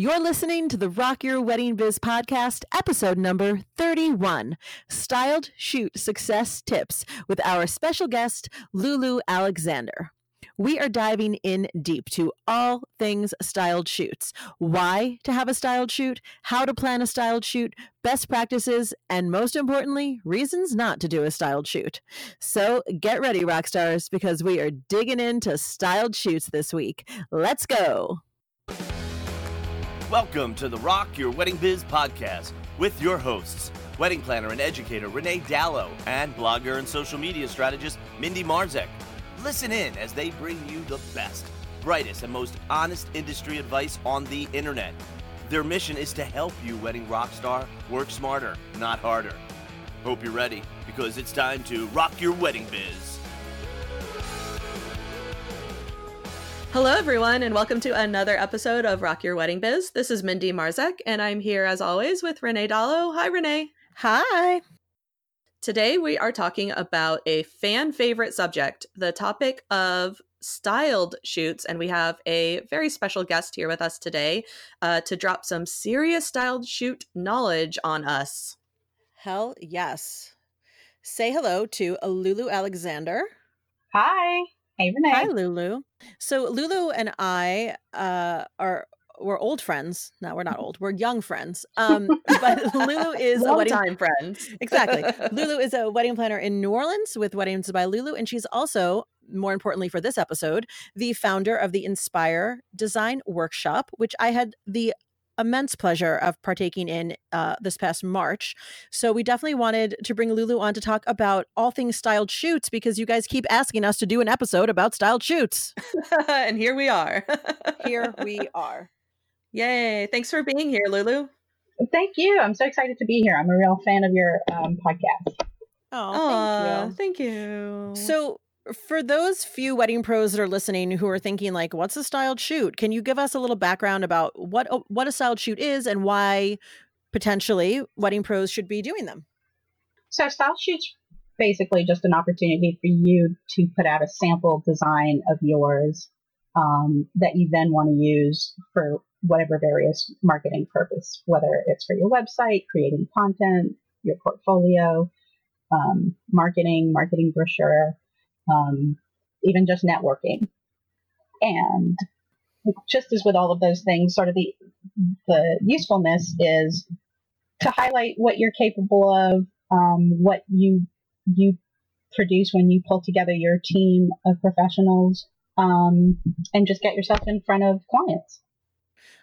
You're listening to the Rock Your Wedding Biz podcast, episode number 31 Styled Shoot Success Tips with our special guest, Lulu Alexander. We are diving in deep to all things styled shoots why to have a styled shoot, how to plan a styled shoot, best practices, and most importantly, reasons not to do a styled shoot. So get ready, rock stars, because we are digging into styled shoots this week. Let's go. Welcome to the Rock Your Wedding Biz podcast with your hosts, wedding planner and educator Renee Dallow and blogger and social media strategist Mindy Marzek. Listen in as they bring you the best, brightest, and most honest industry advice on the internet. Their mission is to help you, wedding rock star, work smarter, not harder. Hope you're ready because it's time to rock your wedding biz. Hello, everyone, and welcome to another episode of Rock Your Wedding Biz. This is Mindy Marzek, and I'm here as always with Renee Dallow. Hi, Renee. Hi. Today, we are talking about a fan favorite subject, the topic of styled shoots. And we have a very special guest here with us today uh, to drop some serious styled shoot knowledge on us. Hell yes. Say hello to Lulu Alexander. Hi. Hey, Renee. Hi, Lulu. So Lulu and I uh, are we're old friends. No, we're not old. We're young friends. Um, but Lulu is Long a wedding time friends. exactly. Lulu is a wedding planner in New Orleans with Weddings by Lulu, and she's also, more importantly for this episode, the founder of the Inspire Design Workshop, which I had the immense pleasure of partaking in uh, this past March. So we definitely wanted to bring Lulu on to talk about all things styled shoots because you guys keep asking us to do an episode about styled shoots. and here we are. Here we are. Yay. Thanks for being here, Lulu. Thank you. I'm so excited to be here. I'm a real fan of your um, podcast. Oh, thank you. Thank you. So, for those few wedding pros that are listening who are thinking like, "What's a styled shoot?" Can you give us a little background about what what a styled shoot is and why potentially wedding pros should be doing them? So, style shoots basically just an opportunity for you to put out a sample design of yours um, that you then want to use for whatever various marketing purpose, whether it's for your website, creating content, your portfolio, um, marketing, marketing brochure, um, even just networking. And just as with all of those things, sort of the the usefulness is to highlight what you're capable of, um, what you you produce when you pull together your team of professionals, um, and just get yourself in front of clients.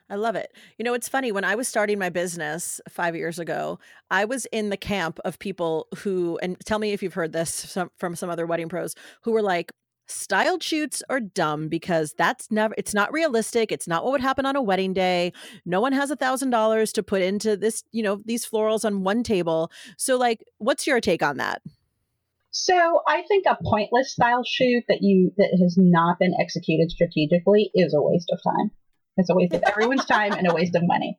I love it. You know, it's funny when I was starting my business 5 years ago, I was in the camp of people who and tell me if you've heard this from some other wedding pros who were like styled shoots are dumb because that's never it's not realistic it's not what would happen on a wedding day no one has a thousand dollars to put into this you know these florals on one table so like what's your take on that So I think a pointless style shoot that you that has not been executed strategically is a waste of time. It's a waste of everyone's time and a waste of money.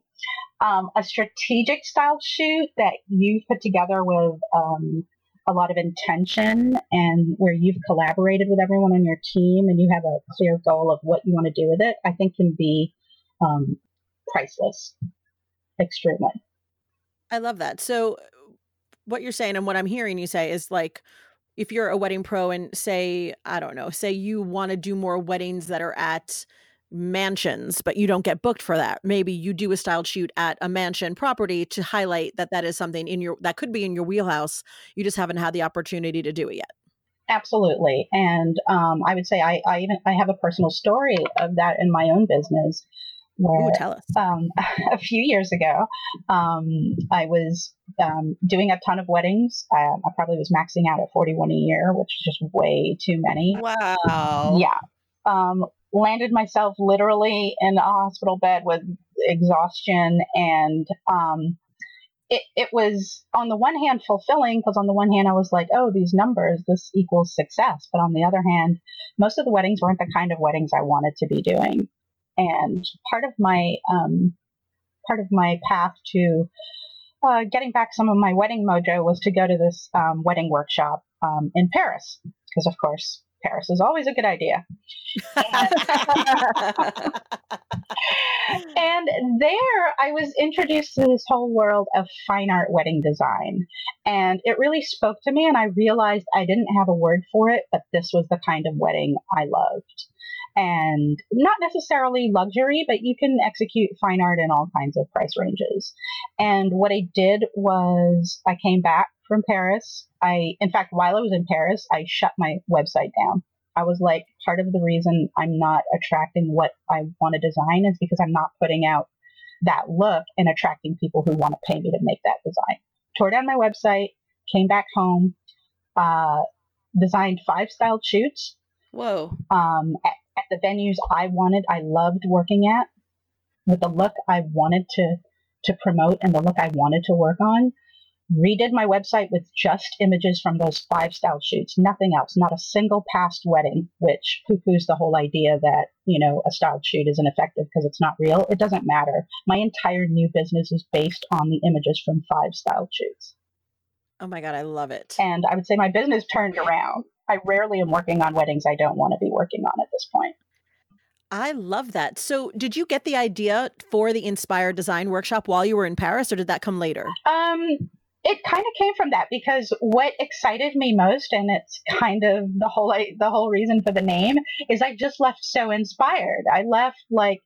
Um, a strategic style shoot that you've put together with um, a lot of intention and where you've collaborated with everyone on your team and you have a clear goal of what you want to do with it, I think can be um, priceless. Extremely. I love that. So what you're saying and what I'm hearing you say is like if you're a wedding pro and say I don't know, say you want to do more weddings that are at mansions but you don't get booked for that. Maybe you do a styled shoot at a mansion property to highlight that that is something in your that could be in your wheelhouse. You just haven't had the opportunity to do it yet. Absolutely. And um, I would say I, I even I have a personal story of that in my own business where Ooh, tell us. um, a few years ago, um, I was um, doing a ton of weddings. Um, I probably was maxing out at 41 a year, which is just way too many. Wow. Yeah. Landed myself literally in a hospital bed with exhaustion and um, it, it was on the one hand fulfilling because on the one hand I was like, oh, these numbers, this equals success. But on the other hand, most of the weddings weren't the kind of weddings I wanted to be doing. And part of my um, part of my path to uh, getting back some of my wedding mojo was to go to this um, wedding workshop um, in Paris because, of course, Paris is always a good idea. and there I was introduced to this whole world of fine art wedding design. And it really spoke to me, and I realized I didn't have a word for it, but this was the kind of wedding I loved. And not necessarily luxury, but you can execute fine art in all kinds of price ranges. And what I did was I came back from Paris. I, in fact, while I was in Paris, I shut my website down. I was like, part of the reason I'm not attracting what I want to design is because I'm not putting out that look and attracting people who want to pay me to make that design. Tore down my website, came back home, uh, designed five styled shoots. Whoa. Um, at, at the venues I wanted, I loved working at, with the look I wanted to to promote and the look I wanted to work on redid my website with just images from those five style shoots, nothing else, not a single past wedding, which poo poos the whole idea that, you know, a styled shoot isn't effective because it's not real. It doesn't matter. My entire new business is based on the images from five styled shoots. Oh my God, I love it. And I would say my business turned around. I rarely am working on weddings I don't want to be working on at this point. I love that. So, did you get the idea for the Inspire Design Workshop while you were in Paris, or did that come later? Um, it kind of came from that because what excited me most, and it's kind of the whole the whole reason for the name, is I just left so inspired. I left like,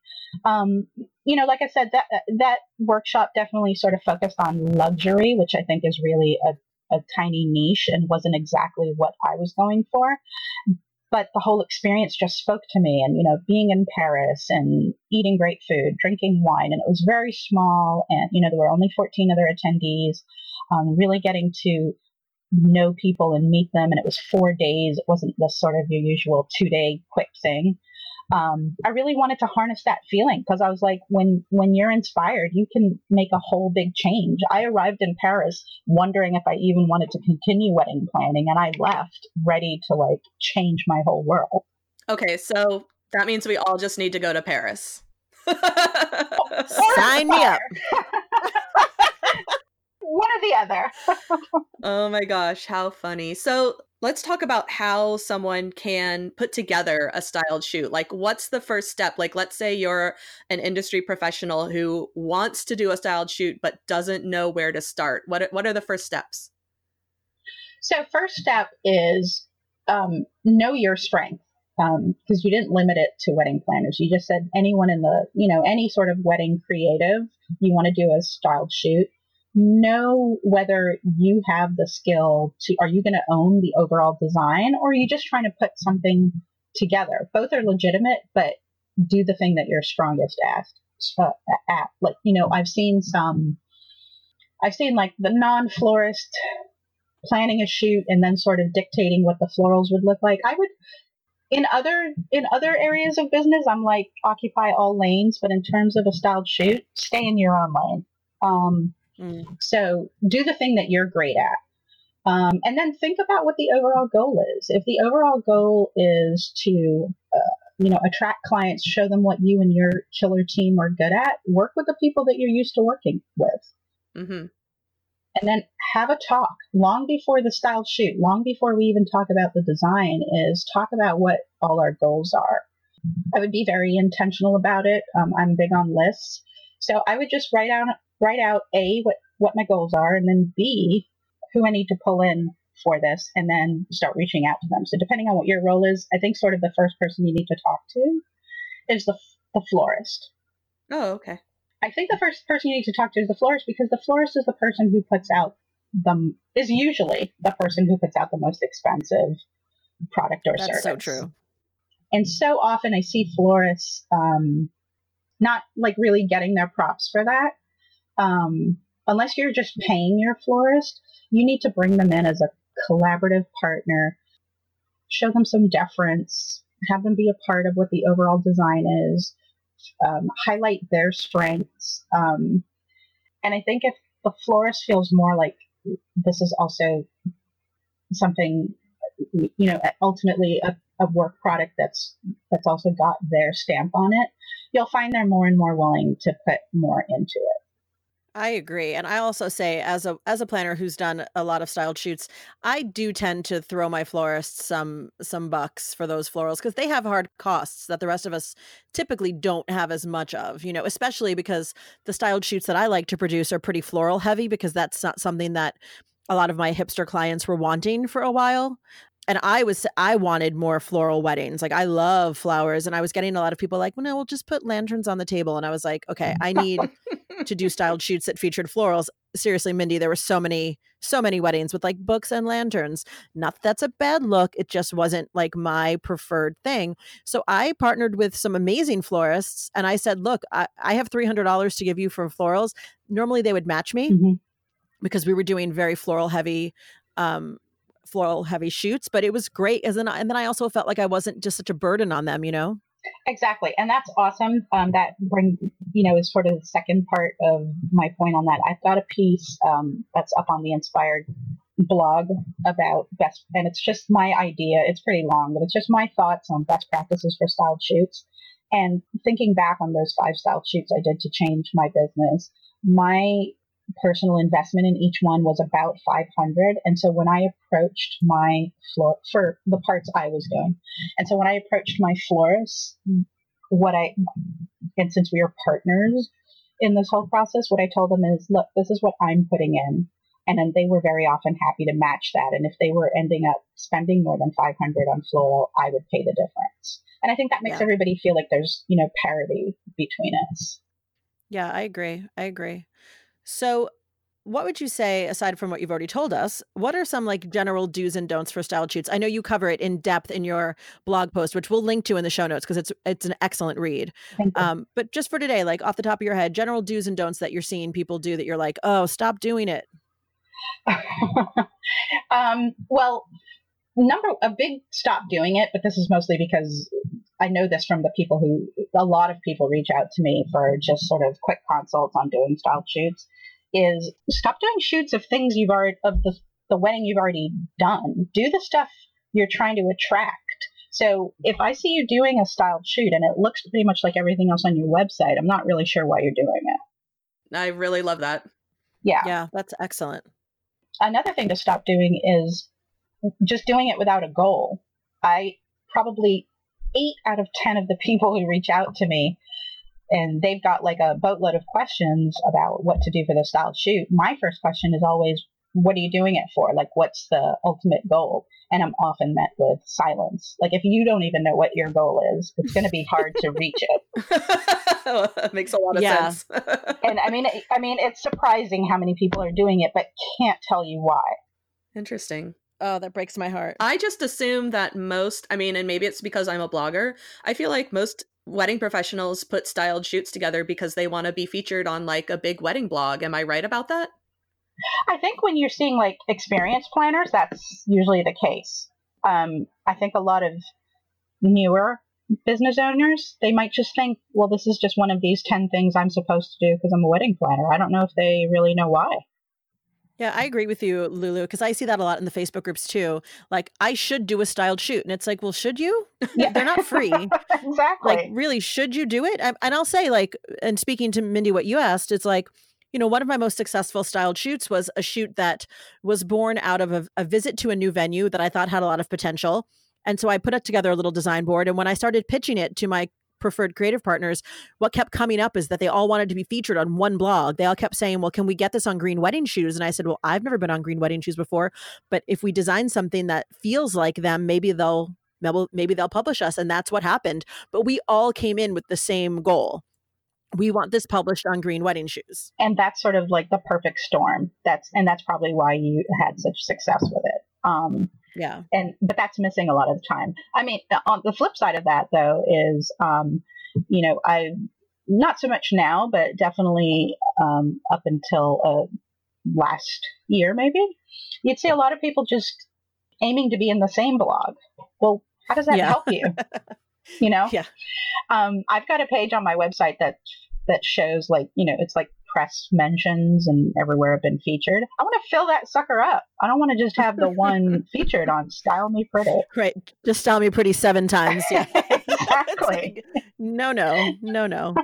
um, you know, like I said, that that workshop definitely sort of focused on luxury, which I think is really a, a tiny niche and wasn't exactly what I was going for. But the whole experience just spoke to me, and you know, being in Paris and eating great food, drinking wine, and it was very small, and you know, there were only 14 other attendees um, really getting to know people and meet them. And it was four days. It wasn't the sort of your usual two day quick thing. Um, I really wanted to harness that feeling because I was like, when when you're inspired, you can make a whole big change. I arrived in Paris wondering if I even wanted to continue wedding planning, and I left ready to like change my whole world. Okay, so that means we all just need to go to Paris. Sign me up. one or the other. oh my gosh, how funny. So let's talk about how someone can put together a styled shoot. Like, what's the first step? Like, let's say you're an industry professional who wants to do a styled shoot but doesn't know where to start. What what are the first steps? So, first step is um, know your strength because um, you didn't limit it to wedding planners. You just said anyone in the you know any sort of wedding creative you want to do a styled shoot know whether you have the skill to, are you going to own the overall design or are you just trying to put something together? Both are legitimate, but do the thing that you're strongest at. Uh, at. Like, you know, I've seen some, I've seen like the non florist planning a shoot and then sort of dictating what the florals would look like. I would, in other in other areas of business, I'm like occupy all lanes, but in terms of a styled shoot, stay in your own lane. Um, Mm. So do the thing that you're great at. Um, and then think about what the overall goal is. If the overall goal is to, uh, you know, attract clients, show them what you and your killer team are good at, work with the people that you're used to working with. Mm-hmm. And then have a talk long before the style shoot, long before we even talk about the design, is talk about what all our goals are. I would be very intentional about it. Um, I'm big on lists. So I would just write out write out A, what, what my goals are, and then B, who I need to pull in for this, and then start reaching out to them. So depending on what your role is, I think sort of the first person you need to talk to is the, the florist. Oh, okay. I think the first person you need to talk to is the florist because the florist is the person who puts out the is usually the person who puts out the most expensive product or That's service. so true. And so often I see florists um, not like really getting their props for that um, unless you're just paying your florist, you need to bring them in as a collaborative partner, show them some deference, have them be a part of what the overall design is, um, highlight their strengths. Um, and I think if the florist feels more like this is also something, you know, ultimately a, a work product that's that's also got their stamp on it, you'll find they're more and more willing to put more into it. I agree. And I also say as a as a planner who's done a lot of styled shoots, I do tend to throw my florists some some bucks for those florals because they have hard costs that the rest of us typically don't have as much of, you know, especially because the styled shoots that I like to produce are pretty floral heavy because that's not something that a lot of my hipster clients were wanting for a while and I was I wanted more floral weddings. Like I love flowers, and I was getting a lot of people like, well, no, we'll just put lanterns on the table. And I was like, okay, I need to do styled shoots that featured florals. Seriously, Mindy, there were so many, so many weddings with like books and lanterns. Not that that's a bad look. It just wasn't like my preferred thing. So I partnered with some amazing florists, and I said, look, I, I have three hundred dollars to give you for florals. Normally they would match me. Mm-hmm because we were doing very floral heavy um, floral heavy shoots, but it was great. As an, and then I also felt like I wasn't just such a burden on them, you know? Exactly. And that's awesome. Um, that bring, you know, is sort of the second part of my point on that. I've got a piece um, that's up on the Inspired blog about best, and it's just my idea. It's pretty long, but it's just my thoughts on best practices for styled shoots. And thinking back on those five styled shoots I did to change my business, my personal investment in each one was about 500 and so when i approached my floor for the parts i was doing and so when i approached my florist what i and since we are partners in this whole process what i told them is look this is what i'm putting in. And then they were very often happy to match that. And if they were ending up spending more than 500 on floral i would pay the difference. And i think that makes yeah. everybody feel like there's you know parity between us. Yeah i agree. I agree so, what would you say, aside from what you've already told us, what are some like general do's and don'ts for style shoots? I know you cover it in depth in your blog post, which we'll link to in the show notes because it's it's an excellent read. Um, but just for today, like off the top of your head, general do's and don'ts that you're seeing people do that you're like, oh, stop doing it. um, well, number a big stop doing it, but this is mostly because I know this from the people who a lot of people reach out to me for just sort of quick consults on doing style shoots is stop doing shoots of things you've already of the the wedding you've already done. Do the stuff you're trying to attract. So if I see you doing a styled shoot and it looks pretty much like everything else on your website, I'm not really sure why you're doing it. I really love that. Yeah. Yeah, that's excellent. Another thing to stop doing is just doing it without a goal. I probably eight out of 10 of the people who reach out to me and they've got like a boatload of questions about what to do for the style shoot. My first question is always, what are you doing it for? Like, what's the ultimate goal? And I'm often met with silence. Like, if you don't even know what your goal is, it's going to be hard to reach it. that makes a lot of yeah. sense. and I mean, I mean, it's surprising how many people are doing it, but can't tell you why. Interesting. Oh, that breaks my heart. I just assume that most, I mean, and maybe it's because I'm a blogger, I feel like most wedding professionals put styled shoots together because they want to be featured on like a big wedding blog. Am I right about that? I think when you're seeing like experienced planners, that's usually the case. Um, I think a lot of newer business owners, they might just think, well, this is just one of these 10 things I'm supposed to do because I'm a wedding planner. I don't know if they really know why. Yeah, I agree with you, Lulu, because I see that a lot in the Facebook groups too. Like, I should do a styled shoot. And it's like, well, should you? Yeah. They're not free. exactly. Like, really, should you do it? and I'll say, like, and speaking to Mindy, what you asked, it's like, you know, one of my most successful styled shoots was a shoot that was born out of a, a visit to a new venue that I thought had a lot of potential. And so I put it together a little design board. And when I started pitching it to my preferred creative partners, what kept coming up is that they all wanted to be featured on one blog. They all kept saying, Well, can we get this on green wedding shoes? And I said, Well, I've never been on green wedding shoes before, but if we design something that feels like them, maybe they'll maybe they'll publish us. And that's what happened. But we all came in with the same goal. We want this published on green wedding shoes. And that's sort of like the perfect storm. That's and that's probably why you had such success with it. Um, yeah. And but that's missing a lot of the time. I mean, on the flip side of that though is um, you know, I not so much now, but definitely um, up until uh, last year maybe, you'd see a lot of people just aiming to be in the same blog. Well, how does that yeah. help you? you know? Yeah. Um, I've got a page on my website that that shows like, you know, it's like press mentions and everywhere I've been featured. I want to fill that sucker up. I don't want to just have the one featured on Style Me Pretty. Right. Just Style Me Pretty seven times. Yeah. exactly. like, no, no, no, no.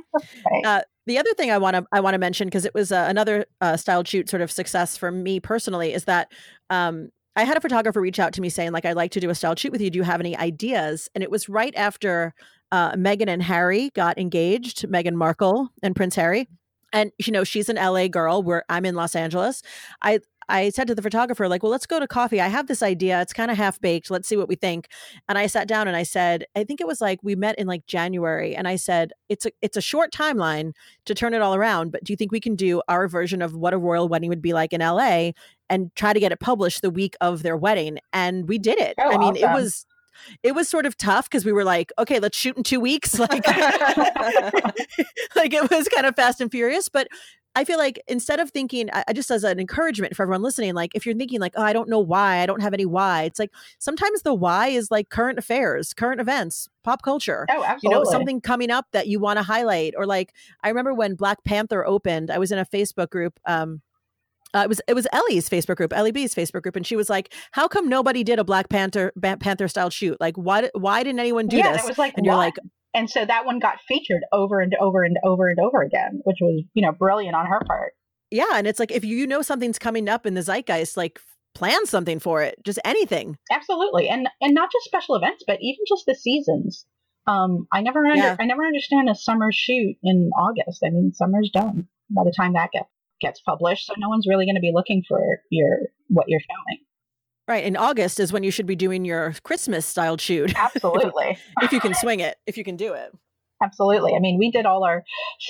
Right. Uh, The other thing I want to I want to mention because it was uh, another uh, styled shoot sort of success for me personally is that um, I had a photographer reach out to me saying like I'd like to do a styled shoot with you. Do you have any ideas? And it was right after uh, Meghan and Harry got engaged, Meghan Markle and Prince Harry. And you know she's an LA girl where I'm in Los Angeles. I I said to the photographer, like, well, let's go to coffee. I have this idea. It's kind of half baked. Let's see what we think. And I sat down and I said, I think it was like we met in like January. And I said, it's a it's a short timeline to turn it all around. But do you think we can do our version of what a royal wedding would be like in LA and try to get it published the week of their wedding? And we did it. Oh, I mean, awesome. it was it was sort of tough because we were like, okay, let's shoot in two weeks. Like, like it was kind of fast and furious. But I feel like instead of thinking, I, just as an encouragement for everyone listening, like if you're thinking like, oh, I don't know why, I don't have any why. It's like sometimes the why is like current affairs, current events, pop culture. Oh, absolutely. You know, something coming up that you want to highlight, or like I remember when Black Panther opened, I was in a Facebook group. Um, uh, it was it was Ellie's Facebook group, Ellie B's Facebook group, and she was like, "How come nobody did a Black Panther Ba- Panther style shoot? Like, why why didn't anyone do yeah, this?" and it was like, and you're like, and so that one got featured over and over and over and over again, which was, you know, brilliant on her part. Yeah, and it's like if you know something's coming up in the zeitgeist, like plan something for it, just anything. Absolutely, and and not just special events, but even just the seasons. Um, I never, under, Yeah. I never understand a summer shoot in August. I mean, summer's done by the time that get, gets published, so no one's really going to be looking for your what you're showing. Right, in August is when you should be doing your Christmas styled shoot Absolutely, if you can swing it, if you can do it. Absolutely. I mean, we did all our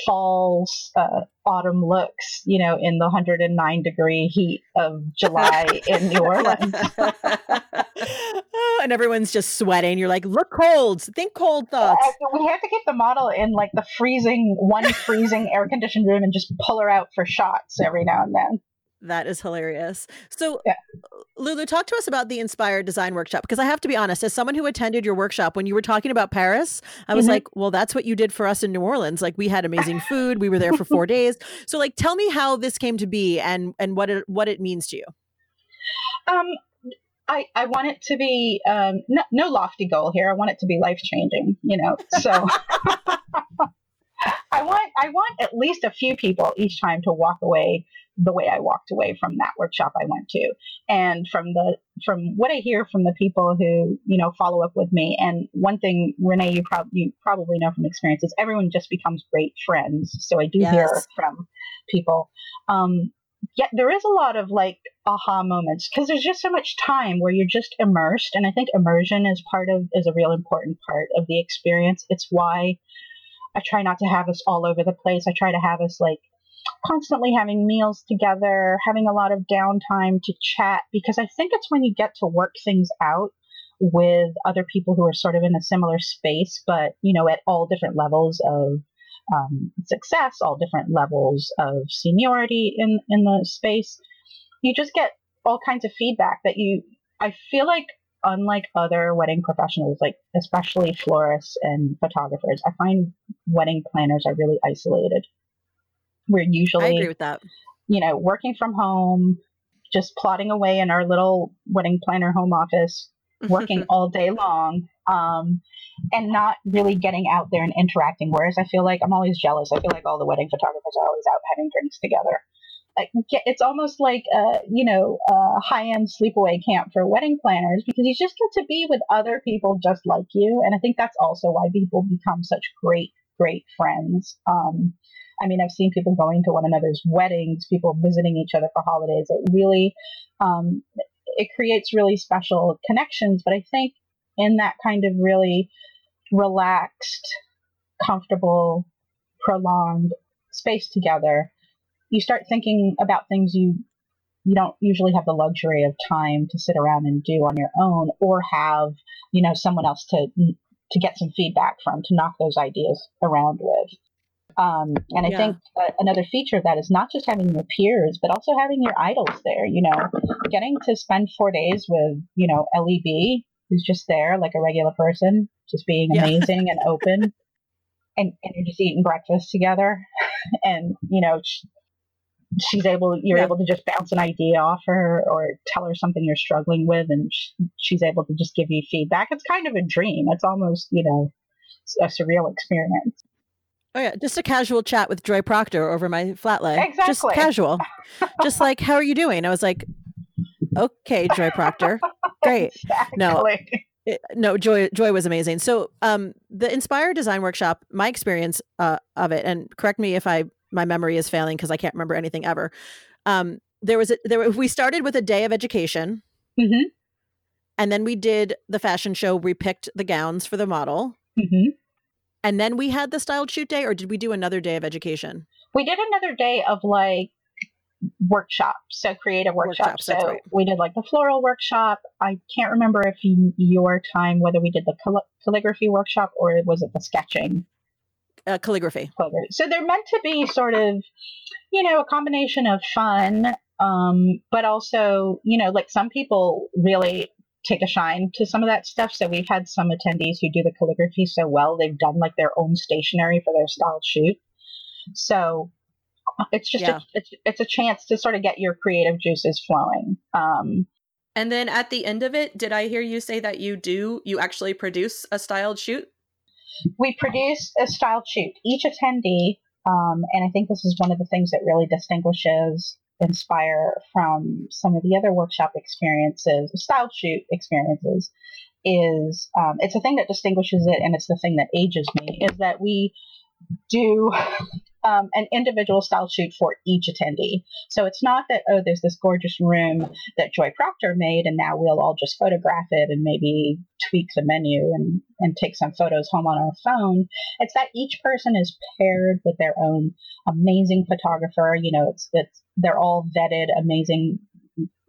fall, uh, autumn looks, you know, in the 109 degree heat of July in New Orleans. Oh, and everyone's just sweating. You're like, look cold. Think cold thoughts. Uh, we had to get the model in like the freezing, one freezing air conditioned room and just pull her out for shots every now and then. That is hilarious. So, Yeah. Lulu, talk to us about the Inspire Design Workshop because I have to be honest, as someone who attended your workshop, when you were talking about Paris, I was Mhm. like, well, that's what you did for us in New Orleans. Like, we had amazing food. We were there for four days. So, like, tell me how this came to be and and what it what it means to you. Um, I, I want it to be um, no, no lofty goal here. I want it to be life changing, you know. So I want I want at least a few people each time to walk away the way I walked away from that workshop I went to, and from the from what I hear from the people who you know follow up with me. And one thing, Renee, you probably you probably know from experience is everyone just becomes great friends. So I do hear from people. Um, yet there is a lot of like aha moments because there's just so much time where you're just immersed and i think immersion is part of is a real important part of the experience it's why i try not to have us all over the place i try to have us like constantly having meals together having a lot of downtime to chat because i think it's when you get to work things out with other people who are sort of in a similar space but you know at all different levels of um, success, all different levels of seniority in in the space. You just get all kinds of feedback that you. I feel like unlike other wedding professionals, like especially florists and photographers, I find wedding planners are really isolated. We're I usually, agree with that. you know, working from home, just plodding away in our little wedding planner home office, working all day long um, and not really getting out there and interacting. Whereas I feel like I'm always jealous. I feel like all the wedding photographers are always out having drinks together. Like, it's almost like a you know a high end sleepaway camp for wedding planners because you just get to be with other people just like you, and I think that's also why people become such great great friends. Um, I mean, I've seen people going to one another's weddings, people visiting each other for holidays. It really um, it creates really special connections. But I think in that kind of really relaxed, comfortable, prolonged space together, you start thinking about things you you don't usually have the luxury of time to sit around and do on your own or have you know someone else to to get some feedback from to knock those ideas around with um, and I Yeah. think uh, another feature of that is not just having your peers, but also having your idols there. You know, getting to spend four days with, you know, LEB, who's just there like a regular person, just being Yeah. amazing and open. And, and you're just eating breakfast together. And, you know, sh- she's able, you're Yeah. able to just bounce an idea off her or tell her something you're struggling with. And sh- she's able to just give you feedback. It's kind of a dream. It's almost, you know, a surreal experience. Oh yeah, just a casual chat with Joy Proctor over my flat lay. Exactly. Just casual. just like, how are you doing? I was like, okay, Joy Proctor. Great. Exactly. No. It- no, Joy Joy was amazing. So, um the Inspire Design Workshop, my experience uh of it and correct me if I my memory is failing because I can't remember anything ever. Um there was a, there we started with a day of education hmm and then we did the fashion show, we picked the gowns for the model. hmm And then we had the styled shoot day, or did we do another day of education? We did another day of like workshops, so creative workshops. Workshops, so right. we did like the floral workshop. I can't remember if in your time whether we did the cal- calligraphy workshop or was it the sketching Uh, calligraphy. calligraphy. So they're meant to be sort of, you know, a combination of fun, um, but also, you know, like some people really take a shine to some of that stuff. So we've had some attendees who do the calligraphy so well they've done like their own stationery for their style shoot. So it's just Yeah. a, it's, it's a chance to sort of get your creative juices flowing. Um, And then at the end of it, did I hear you say that you do you actually produce a styled shoot? we produce a styled shoot. Each attendee, um, and I think this is one of the things that really distinguishes Inspire from some of the other workshop experiences, style shoot experiences, is um, it's a thing that distinguishes it, and it's the thing that ages me, is that we do um, an individual style shoot for each attendee. So it's not that, oh, there's this gorgeous room that Joy Proctor made, and now we'll all just photograph it and maybe tweak the menu and, and take some photos home on our phone. It's that each person is paired with their own amazing photographer. You know, it's, it's they're all vetted, amazing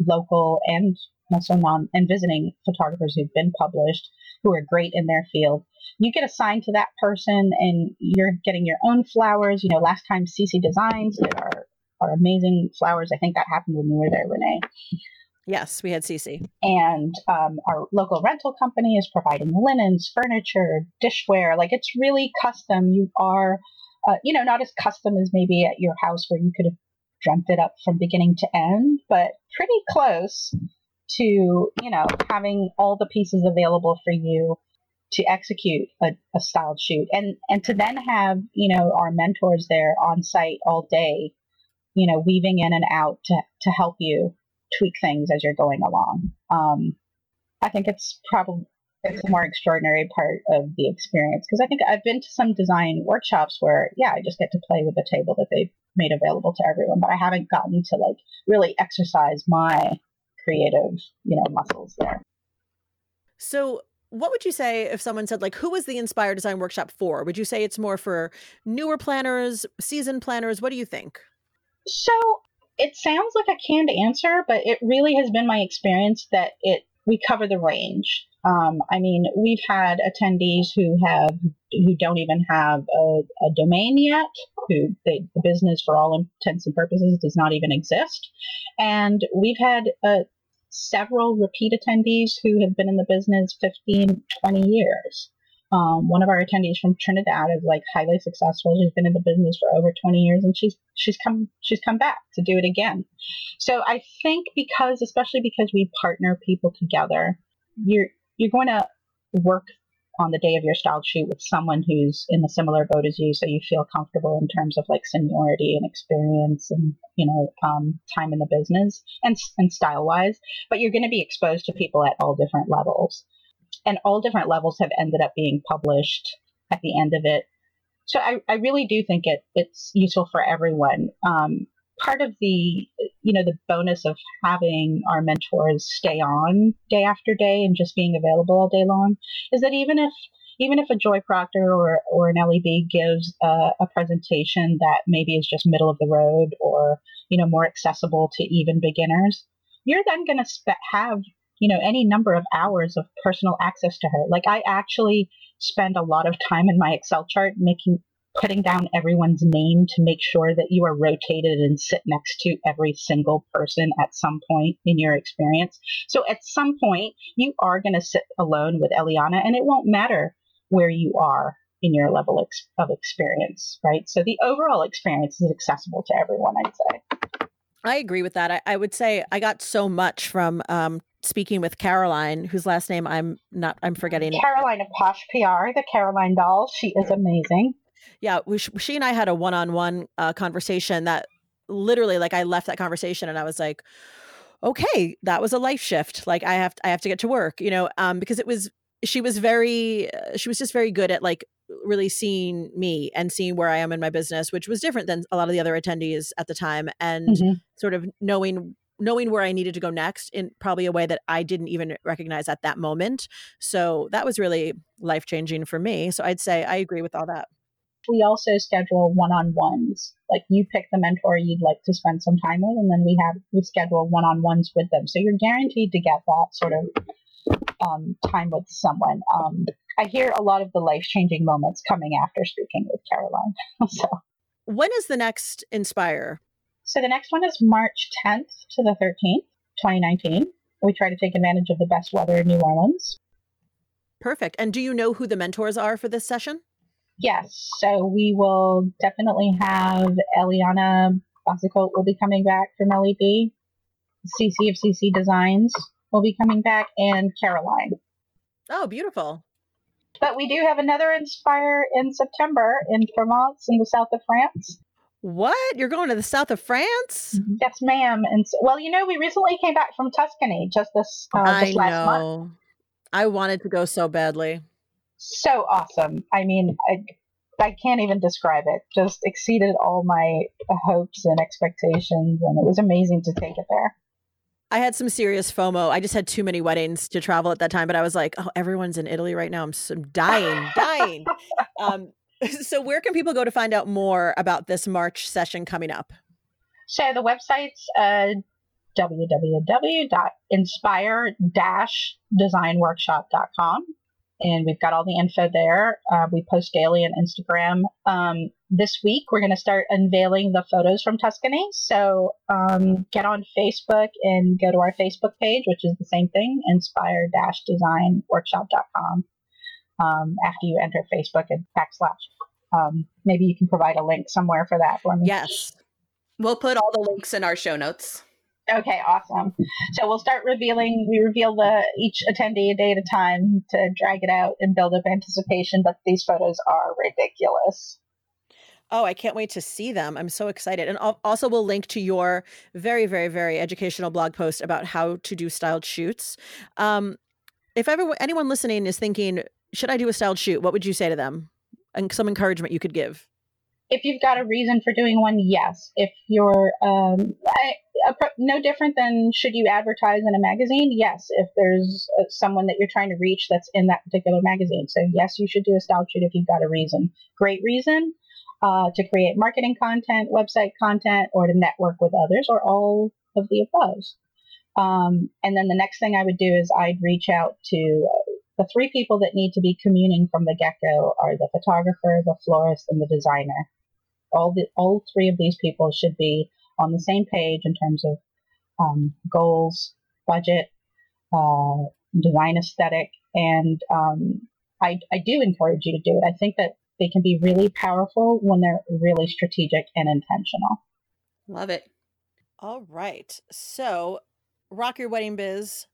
local and also non and visiting photographers who've been published who are great in their field. You get assigned to that person and you're getting your own flowers. You know, last time CC Designs did our, our amazing flowers. I think that happened when you were there, Renee. Yes, we had CC. And um, our local rental company is providing linens, furniture, dishware. Like it's really custom. You are, uh, you know, not as custom as maybe at your house where you could have dreamt it up from beginning to end, but pretty close to, you know, having all the pieces available for you to execute a, a styled shoot. And and to then have you know our mentors there on site all day you know weaving in and out to to help you tweak things as you're going along. Um i think it's probably it's a more extraordinary part of the experience. Because i think i've been to some design workshops where yeah i just get to play with the table that they've made available to everyone but i haven't gotten to like really exercise my creative you know muscles there. So, what would you say if someone said, like, who was the Inspire Design Workshop for? Would you say it's more for newer planners, seasoned planners? What do you think? So it sounds like a canned answer, but it really has been my experience that it we cover the range. Um, I mean, we've had attendees who have who don't even have a, a domain yet, who they, the business, for all intents and purposes, does not even exist, and we've had uh, several repeat attendees who have been in the business 15, 20 years. Um, one of our attendees from Trinidad is like highly successful. She's been in the business for over 20 years and she's, she's come, she's come back to do it again. So I think because, especially because we partner people together, you're, you're going to work on the day of your style shoot with someone who's in a similar boat as you. So you feel comfortable in terms of like seniority and experience and, you know, um, time in the business and, and style wise, but you're going to be exposed to people at all different levels and all different levels have ended up being published at the end of it. So I, I really do think it it's useful for everyone. Um, part of the you know the bonus of having our mentors stay on day after day and just being available all day long is that even if even if a Joy Proctor or, or an LEB gives a, a presentation that maybe is just middle of the road or you know more accessible to even beginners, you're then going to spe- have you know any number of hours of personal access to her. Like i actually spend a lot of time in my excel chart making putting down everyone's name to make sure that you are rotated and sit next to every single person at some point in your experience. So at some point you are going to sit alone with eliana and it won't matter where you are in your level ex- of experience right? So the overall experience is accessible to everyone i'd say. I agree with that. I, I would say I got so much from um, speaking with Caroline, whose last name I'm not, I'm forgetting. caroline of posh pr the caroline doll. She is amazing Yeah, we, she and I had a one-on-one uh, conversation that literally, like, I left that conversation and I was like, okay, that was a life shift. Like, I have, I have to get to work, you know, um, because it was, she was very, uh, she was just very good at like really seeing me and seeing where I am in my business, which was different than a lot of the other attendees at the time, and Mhm. sort of knowing knowing where I needed to go next in probably a way that I didn't even recognize at that moment. So that was really life changing for me. So I'd say I agree with all that. We also schedule one-on-ones. Like you pick the mentor you'd like to spend some time with, and then we have we schedule one-on-ones with them. So you're guaranteed to get that sort of um, time with someone. Um, I hear a lot of the life-changing moments coming after speaking with Caroline. so. When is the next Inspire? So the next one is March 10th to the 13th, 2019. We try to take advantage of the best weather in New Orleans. Perfect. And do you know who the mentors are for this session? Yes, so we will definitely have Eliana Basicote will be coming back from LEB. CC of CC Designs will be coming back, and Caroline. Oh, beautiful. But we do have another Inspire in September in Provence in the south of France. What? You're going to the south of France? Yes, ma'am. And so, well, you know, we recently came back from Tuscany just this uh, I this last month. know. I wanted to go so badly. So awesome. I mean, I, I can't even describe it. Just exceeded all my hopes and expectations, and it was amazing to take it there. I had some serious FOMO. I just had too many weddings to travel at that time, but I was like, oh, everyone's in Italy right now. I'm, so, I'm dying, dying. Um, so, where can people go to find out more about this March session coming up? So the website's uh, www.inspire-designworkshop.com. And we've got all the info there. Uh, we post daily on Instagram. Um, this week, we're going to start unveiling the photos from Tuscany. So um, get on Facebook and go to our Facebook page, which is the same thing, inspire-designworkshop.com. Um, after you enter Facebook and backslash. Um, maybe you can provide a link somewhere for that for me. Yes. We'll put all the links in our show notes. Okay, awesome. So we'll start revealing. We reveal the each attendee a day at a time to drag it out and build up anticipation. But these photos are ridiculous. Oh, I can't wait to see them. I'm so excited. And al- also, we'll link to your very, very, very educational blog post about how to do styled shoots. Um, if ever anyone listening is thinking, should I do a styled shoot? What would you say to them? And some encouragement you could give. If you've got a reason for doing one, yes. If you're um, I, a, pro- no different than should you advertise in a magazine, yes. If there's uh, someone that you're trying to reach that's in that particular magazine, so yes, you should do a style shoot if you've got a reason. Great reason uh, to create marketing content, website content, or to network with others, or all of the above. Um, and then the next thing I would do is I'd reach out to uh, the three people that need to be communing from the get-go are the photographer, the florist, and the designer. All the all three of these people should be on the same page in terms of um, goals, budget, uh, design aesthetic, and um, I, I do encourage you to do it. I think that they can be really powerful when they're really strategic and intentional. Love it. All right. So, Rock Your Wedding Biz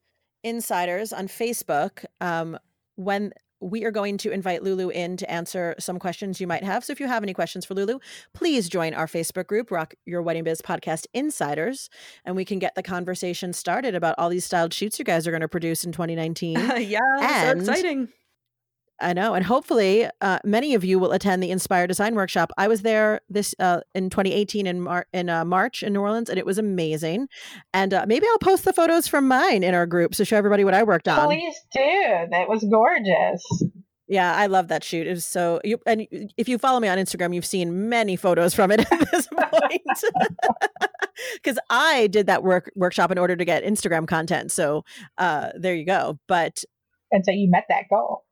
Insiders on Facebook. Um, when we are going to invite Lulu in to answer some questions you might have. So if you have any questions for Lulu, please join our Facebook group, Rock Your Wedding Biz Podcast Insiders, and we can get the conversation started about all these styled shoots you guys are going to produce in 2019. yeah, And- so exciting. I know, and hopefully, uh, many of you will attend the Inspire Design Workshop. I was there this uh, in 2018 in, Mar- in uh, March in New Orleans, and it was amazing. And uh, maybe I'll post the photos from mine in our group to show everybody what I worked on. Please do. That was gorgeous. Yeah, I love that shoot. It was so. You, and if you follow me on Instagram, you've seen many photos from it at this point. Because I did that work workshop in order to get Instagram content. So uh, there you go. But And so you met that goal.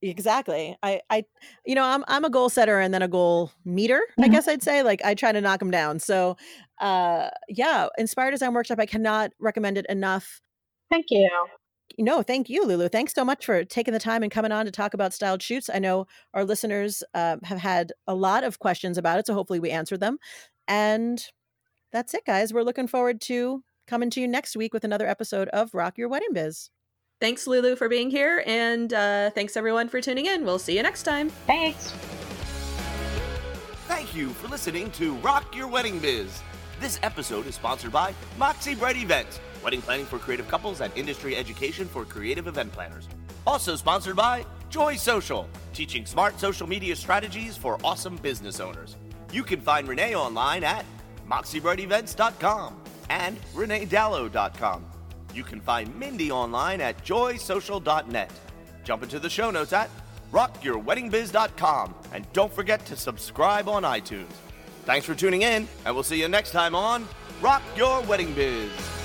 Exactly. I, I, you know, I'm, I'm a goal setter and then a goal meter. I Mhm. guess I'd say. Like I try to knock them down. So, uh, yeah, Inspire Design Workshop. I cannot recommend it enough. Thank you. No, thank you, Lulu. Thanks so much for taking the time and coming on to talk about styled shoots. I know our listeners uh, have had a lot of questions about it, so hopefully we answered them. And that's it, guys. We're looking forward to coming to you next week with another episode of Rock Your Wedding Biz. Thanks, Lulu, for being here. And uh, thanks, everyone, for tuning in. We'll see you next time. Thanks. Thank you for listening to Rock Your Wedding Biz. This episode is sponsored by Moxie Bright Events, wedding planning for creative couples and industry education for creative event planners. Also sponsored by Joy Social, teaching smart social media strategies for awesome business owners. You can find Renee online at moxiebrightevents.com and reneedallo.com. You can find Mindy online at joysocial.net. Jump into the show notes at rockyourweddingbiz.com and don't forget to subscribe on iTunes. Thanks for tuning in, and we'll see you next time on Rock Your Wedding Biz.